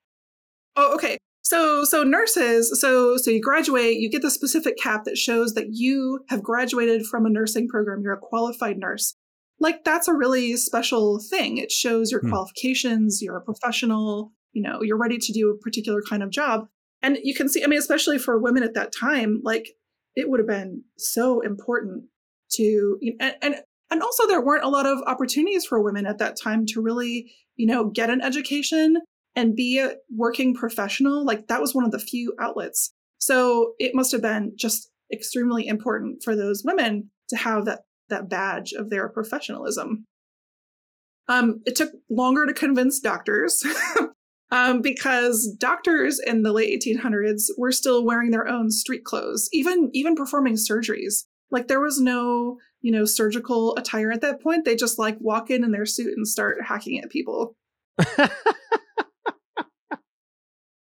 Oh, okay. So, so nurses, so so you graduate, you get the specific cap that shows that you have graduated from a nursing program. You're a qualified nurse. Like that's a really special thing. It shows your Hmm. qualifications. You're a professional. You know, you're ready to do a particular kind of job. And you can see, I mean, especially for women at that time, like it would have been so important to, you and, and and also there weren't a lot of opportunities for women at that time to really, you know, get an education and be a working professional. Like that was one of the few outlets. So it must have been just extremely important for those women to have that that badge of their professionalism. Um, it took longer to convince doctors um, because doctors in the late 1800s were still wearing their own street clothes, even even performing surgeries. Like there was no, you know, surgical attire at that point. They just like walk in in their suit and start hacking at people.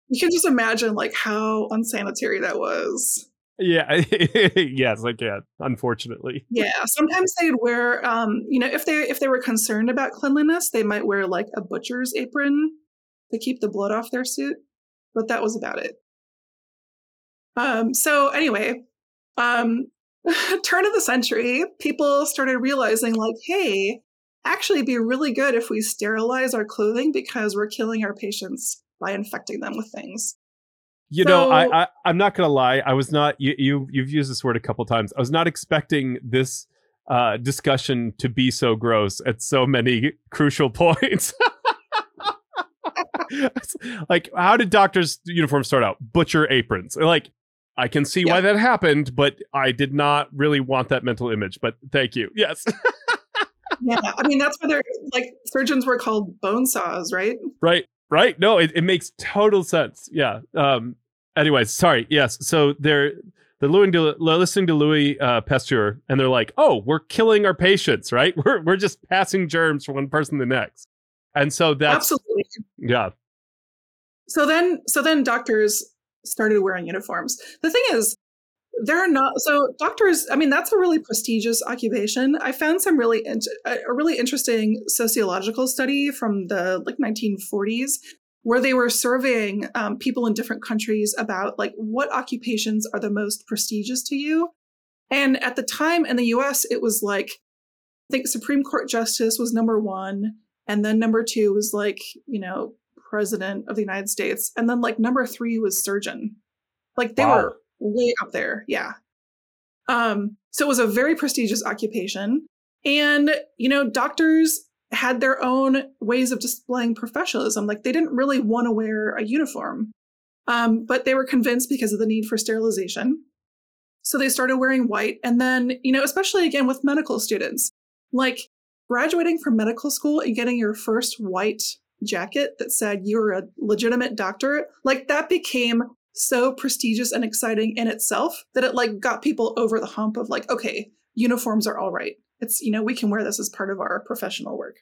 You can just imagine like how unsanitary that was. Yeah. yes, I can. Unfortunately. Yeah, sometimes they'd wear, um, you know, if they if they were concerned about cleanliness, they might wear like a butcher's apron to keep the blood off their suit, but that was about it. Um, so anyway, um, turn of the century, people started realizing like, hey, actually, be really good if we sterilize our clothing because we're killing our patients by infecting them with things. You know, I, I I'm not gonna lie. I was not. You, you you've used this word a couple times. I was not expecting this uh, discussion to be so gross at so many crucial points. Like, how did doctors' uniforms start out? Butcher aprons. Like, I can see why that happened, but I did not really want that mental image. But thank you. Yes. Yeah, I mean that's why they're like surgeons were called bone saws, right? right right no it, it makes total sense yeah um anyways sorry yes so they're they're listening to, listening to louis uh, pasteur and they're like oh we're killing our patients right we're, we're just passing germs from one person to the next and so that's Absolutely. yeah So then, so then doctors started wearing uniforms. The thing is, there are not so doctors. I mean, that's a really prestigious occupation. I found some really a a really interesting sociological study from the like 1940s where they were surveying um, people in different countries about like what occupations are the most prestigious to you. And at the time in the U.S., it was like I think Supreme Court justice was number one, and then number two was like you know president of the United States. And then like number three was surgeon. Like they Wow. were way up there. Yeah. Um, so it was a very prestigious occupation. And, you know, doctors had their own ways of displaying professionalism. Like they didn't really want to wear a uniform. Um, but they were convinced because of the need for sterilization. So they started wearing white. And then, you know, especially again with medical students, like graduating from medical school and getting your first white jacket that said you're a legitimate doctor, like that became so prestigious and exciting in itself that it like got people over the hump of like, okay, uniforms are all right. It's, you know, we can wear this as part of our professional work.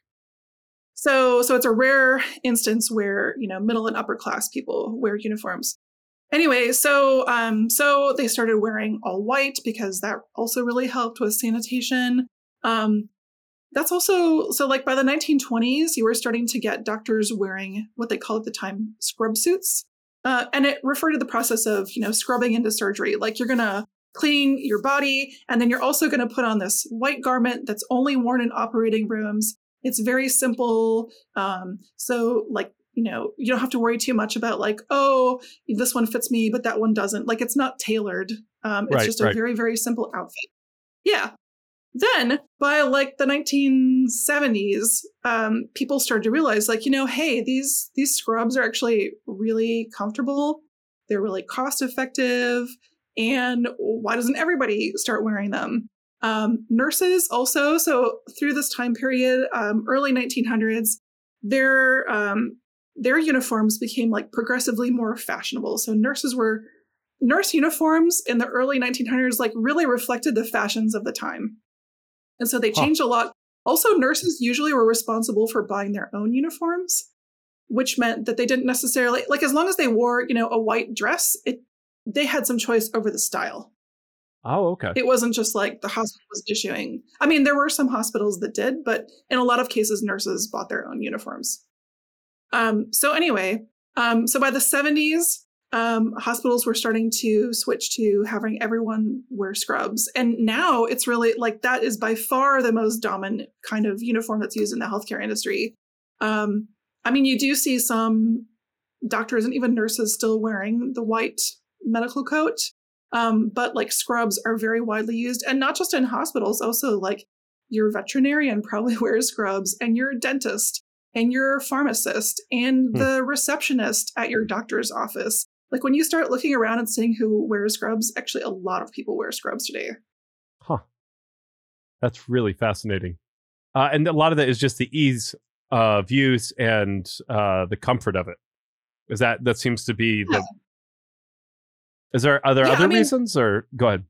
So, so it's a rare instance where, you know, middle and upper class people wear uniforms. Anyway, so um, so they started wearing all white because that also really helped with sanitation. Um, that's also so like by the 1920s, you were starting to get doctors wearing what they called at the time scrub suits, uh, and it referred to the process of you know scrubbing into surgery. Like you're gonna clean your body, and then you're also gonna put on this white garment that's only worn in operating rooms. It's very simple. Um, so like you know you don't have to worry too much about like oh this one fits me but that one doesn't. Like it's not tailored. Um, it's Right, just a right. very very simple outfit. Yeah. Then by like the 1970s, um, people started to realize like you know hey these these scrubs are actually really comfortable. They're really cost effective. And why doesn't everybody start wearing them? Um, nurses also, so through this time period, um, early 1900s, their um, their uniforms became like progressively more fashionable. So nurses were nurse uniforms in the early 1900s like really reflected the fashions of the time, and so they Huh. changed a lot. Also, nurses usually were responsible for buying their own uniforms, which meant that they didn't necessarily like as long as they wore you know a white dress, it they had some choice over the style. Oh, okay. It wasn't just like the hospital was issuing. I mean, there were some hospitals that did, but in a lot of cases, nurses bought their own uniforms. Um, so anyway, um, so by the 70s, um, hospitals were starting to switch to having everyone wear scrubs. And now it's really like that is by far the most dominant kind of uniform that's used in the healthcare industry. Um, I mean, you do see some doctors and even nurses still wearing the white medical coat. Um, but like scrubs are very widely used and not just in hospitals, also like your veterinarian probably wears scrubs and your dentist and your pharmacist and hmm. the receptionist at your doctor's office. Like when you start looking around and seeing who wears scrubs, actually a lot of people wear scrubs today. Huh. That's really fascinating. Uh, and a lot of that is just the ease of use and uh, the comfort of it. Is that that seems to be the? Yeah. Is there are there yeah, other I mean, reasons or go ahead?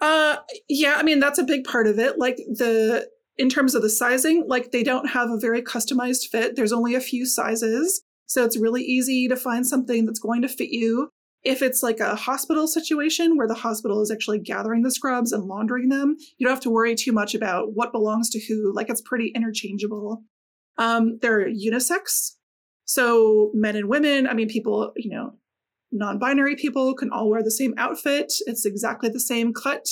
Uh, yeah, I mean that's a big part of it. Like the in terms of the sizing, like they don't have a very customized fit. There's only a few sizes, so it's really easy to find something that's going to fit you. If it's like a hospital situation where the hospital is actually gathering the scrubs and laundering them, you don't have to worry too much about what belongs to who. Like it's pretty interchangeable. Um, they're unisex, so men and women, I mean, people, you know, non binary people can all wear the same outfit. It's exactly the same cut.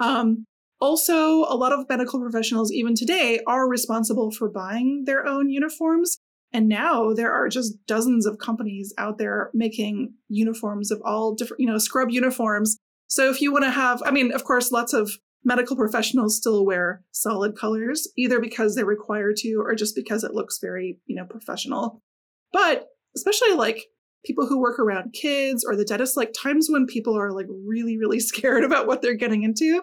Um, also, a lot of medical professionals, even today, are responsible for buying their own uniforms. And now there are just dozens of companies out there making uniforms of all different, you know, scrub uniforms. So if you want to have, I mean, of course, lots of medical professionals still wear solid colors, either because they're required to or just because it looks very, you know, professional. But especially like people who work around kids or the dentist, like times when people are like really, really scared about what they're getting into,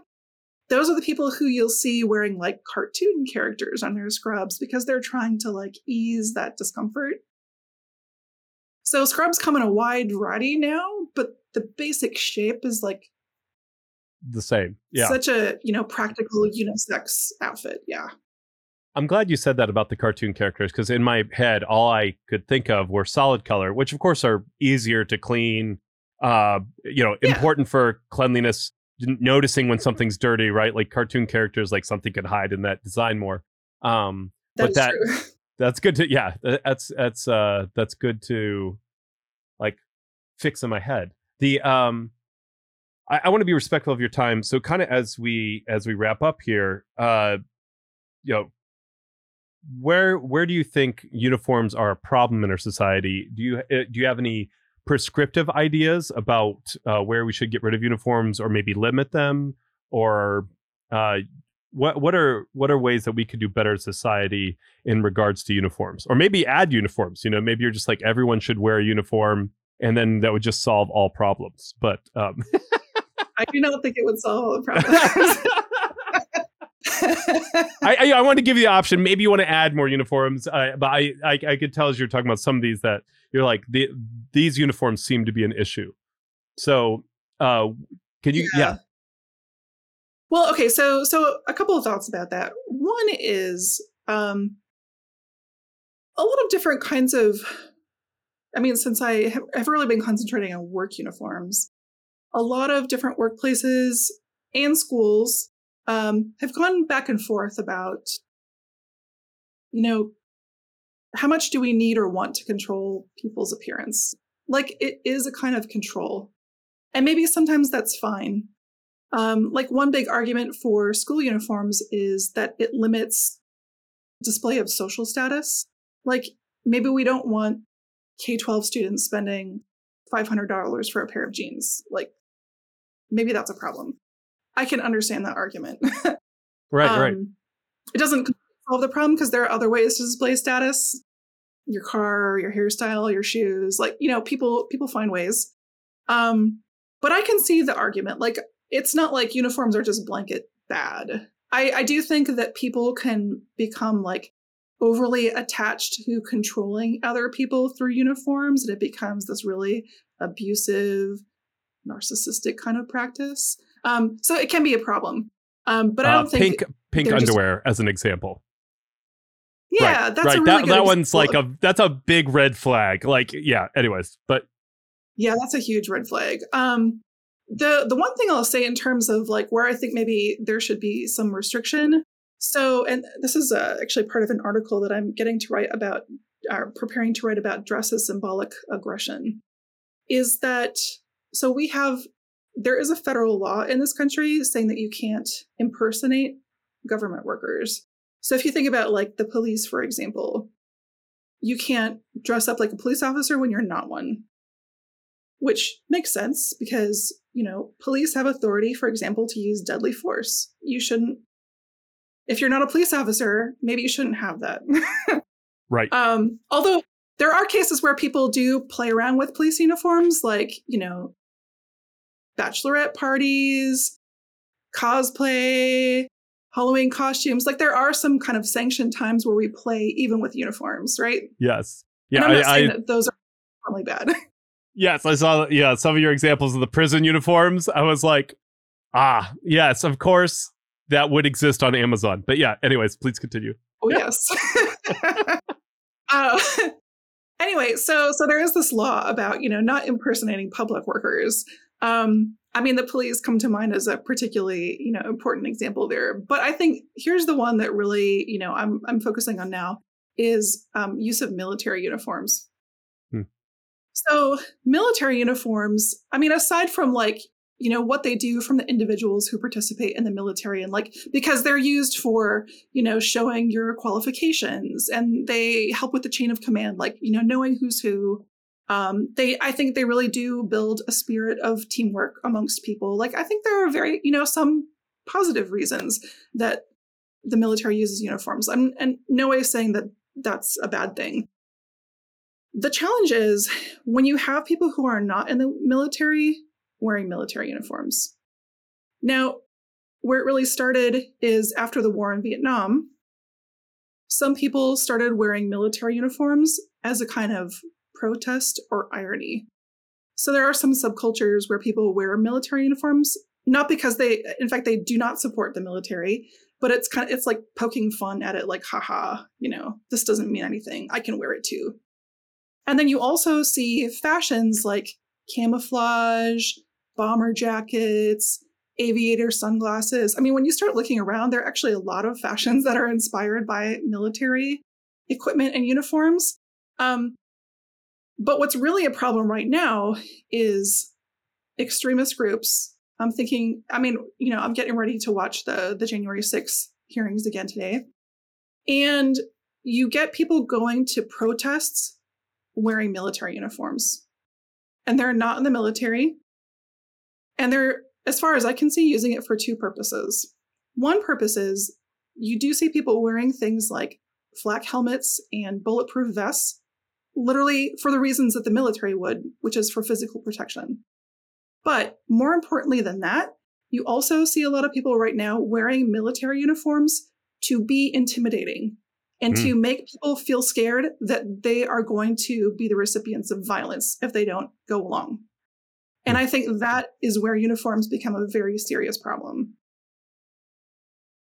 those are the people who you'll see wearing like cartoon characters on their scrubs because they're trying to like ease that discomfort. So scrubs come in a wide variety now, but the basic shape is like the same. Yeah. Such a, you know, practical unisex outfit. Yeah. I'm glad you said that about the cartoon characters because in my head, all I could think of were solid color, which of course are easier to clean. Uh, you know, yeah. important for cleanliness. Noticing when something's dirty, right? Like cartoon characters, like something could hide in that design more. Um, that but that true. that's good to yeah. That's that's uh that's good to like fix in my head. The um, I, I want to be respectful of your time. So kind of as we as we wrap up here, uh, you know where where do you think uniforms are a problem in our society? Do you eh, do you have any prescriptive ideas about uh, where we should get rid of uniforms or maybe limit them? Or uh, what what are what are ways that we could do better as society in regards to uniforms? Or maybe add uniforms you know maybe you're just like everyone should wear a uniform and then that would just solve all problems. But um i do not think it would solve all the problems. I, I, I want to give you the option. Maybe you want to add more uniforms, uh, but I, I I could tell as you're talking about some of these that you're like the, these uniforms seem to be an issue. So, uh, can you? Yeah. yeah. Well, okay. So so a couple of thoughts about that. One is um, a lot of different kinds of. I mean, since I have, have really been concentrating on work uniforms, a lot of different workplaces and schools um, have gone back and forth about, you know, how much do we need or want to control people's appearance? Like it is a kind of control. And maybe sometimes that's fine. Um, like one big argument for school uniforms is that it limits display of social status. Like maybe we don't want K 12 students spending $500 for a pair of jeans. Like maybe that's a problem. I can understand that argument. right, um, right. It doesn't solve the problem because there are other ways to display status. Your car, your hairstyle, your shoes, like you know, people people find ways. Um, but I can see the argument. Like it's not like uniforms are just blanket bad. I, I do think that people can become like overly attached to controlling other people through uniforms, and it becomes this really abusive, narcissistic kind of practice. Um, so it can be a problem. Um, but I uh, don't uh, think pink pink underwear just... as an example. Yeah, right, that's right. Really that that one's like a that's a big red flag. Like, yeah. Anyways, but yeah, that's a huge red flag. Um, the the one thing I'll say in terms of like where I think maybe there should be some restriction. So, and this is uh, actually part of an article that I'm getting to write about, uh, preparing to write about dress as symbolic aggression. Is that so? We have there is a federal law in this country saying that you can't impersonate government workers. So if you think about like the police, for example, you can't dress up like a police officer when you're not one, which makes sense because, you know, police have authority, for example, to use deadly force. You shouldn't, if you're not a police officer, maybe you shouldn't have that. right. Um, although there are cases where people do play around with police uniforms, like, you know, bachelorette parties, cosplay, Halloween costumes. Like there are some kind of sanctioned times where we play even with uniforms, right? Yes. Yeah. And I'm not I, saying I, that those are normally bad. yes, I saw. Yeah, some of your examples of the prison uniforms. I was like, ah, yes, of course that would exist on Amazon. But yeah, anyways, please continue. Oh yes. uh, anyway, so so there is this law about you know not impersonating public workers. Um, I mean, the police come to mind as a particularly, you know, important example there. But I think here's the one that really, you know, I'm I'm focusing on now is um, use of military uniforms. Hmm. So military uniforms, I mean, aside from like, you know, what they do from the individuals who participate in the military and like because they're used for, you know, showing your qualifications and they help with the chain of command, like, you know, knowing who's who, um, they i think they really do build a spirit of teamwork amongst people. Like i think there are very you know some positive reasons that the military uses uniforms. I'm and no way of saying that that's a bad thing. The challenge is when you have people who are not in the military wearing military uniforms. Now where it really started is after the war in vietnam some people started wearing military uniforms as a kind of protest or irony. So there are some subcultures where people wear military uniforms, not because they, in fact, they do not support the military, but it's kind of, it's like poking fun at it, like, haha, you know, this doesn't mean anything. I can wear it too. And then you also see fashions like camouflage, bomber jackets, aviator sunglasses. I mean, when you start looking around, there are actually a lot of fashions that are inspired by military equipment and uniforms. Um, but what's really a problem right now is extremist groups. I'm thinking, I mean, you know, I'm getting ready to watch the the January 6th hearings again today. And you get people going to protests wearing military uniforms. And they're not in the military. And they're, as far as I can see, using it for two purposes. One purpose is you do see people wearing things like flak helmets and bulletproof vests literally for the reasons that the military would, which is for physical protection. But more importantly than that, you also see a lot of people right now wearing military uniforms to be intimidating and mm. to make people feel scared that they are going to be the recipients of violence if they don't go along. And I think that is where uniforms become a very serious problem.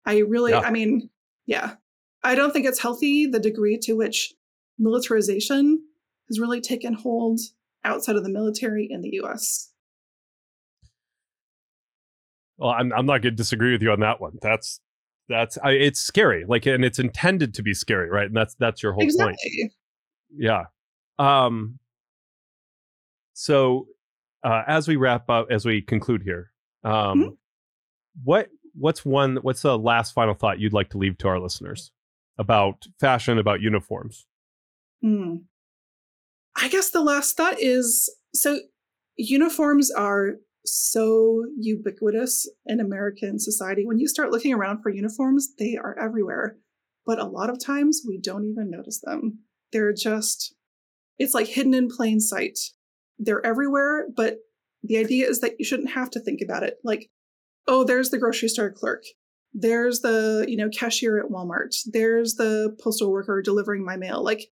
I really, yeah. I mean, yeah, I don't think it's healthy the degree to which militarization has really taken hold outside of the military in the US. Well, I'm I'm not going to disagree with you on that one. That's that's I, it's scary, like, and it's intended to be scary, right? And that's that's your whole exactly. point. Yeah. Um. So, uh, as we wrap up, as we conclude here, um, mm-hmm. what what's one what's the last final thought you'd like to leave to our listeners about fashion, about uniforms? Mm. I guess the last thought is so uniforms are so ubiquitous in American society. When you start looking around for uniforms, they are everywhere. But a lot of times we don't even notice them. They're just, it's like hidden in plain sight. They're everywhere, but the idea is that you shouldn't have to think about it. Like, oh, there's the grocery store clerk. There's the, you know, cashier at Walmart. There's the postal worker delivering my mail. Like,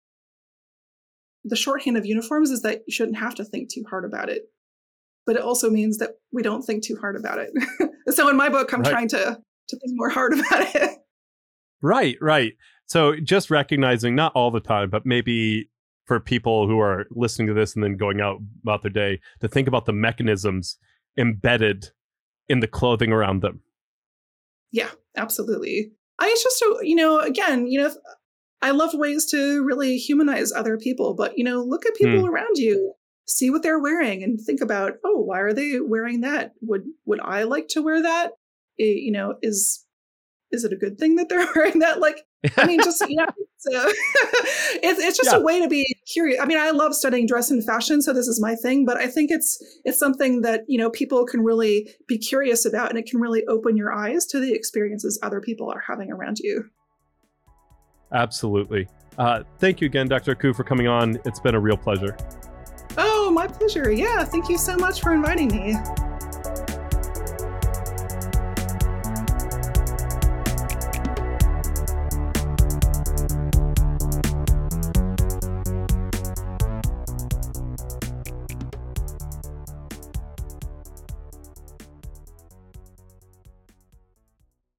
the shorthand of uniforms is that you shouldn't have to think too hard about it. But it also means that we don't think too hard about it. so in my book, I'm right. trying to to think more hard about it. Right, right. So just recognizing not all the time, but maybe for people who are listening to this and then going out about their day to think about the mechanisms embedded in the clothing around them. Yeah, absolutely. I it's just so you know, again, you know, I love ways to really humanize other people, but you know, look at people mm. around you, see what they're wearing, and think about, oh, why are they wearing that? Would would I like to wear that? It, you know, is is it a good thing that they're wearing that? Like, I mean, just yeah, it's, uh, it's, it's just yeah. a way to be curious. I mean, I love studying dress and fashion, so this is my thing. But I think it's it's something that you know people can really be curious about, and it can really open your eyes to the experiences other people are having around you. Absolutely. Uh, thank you again, Dr. Akou, for coming on. It's been a real pleasure. Oh, my pleasure. Yeah, thank you so much for inviting me.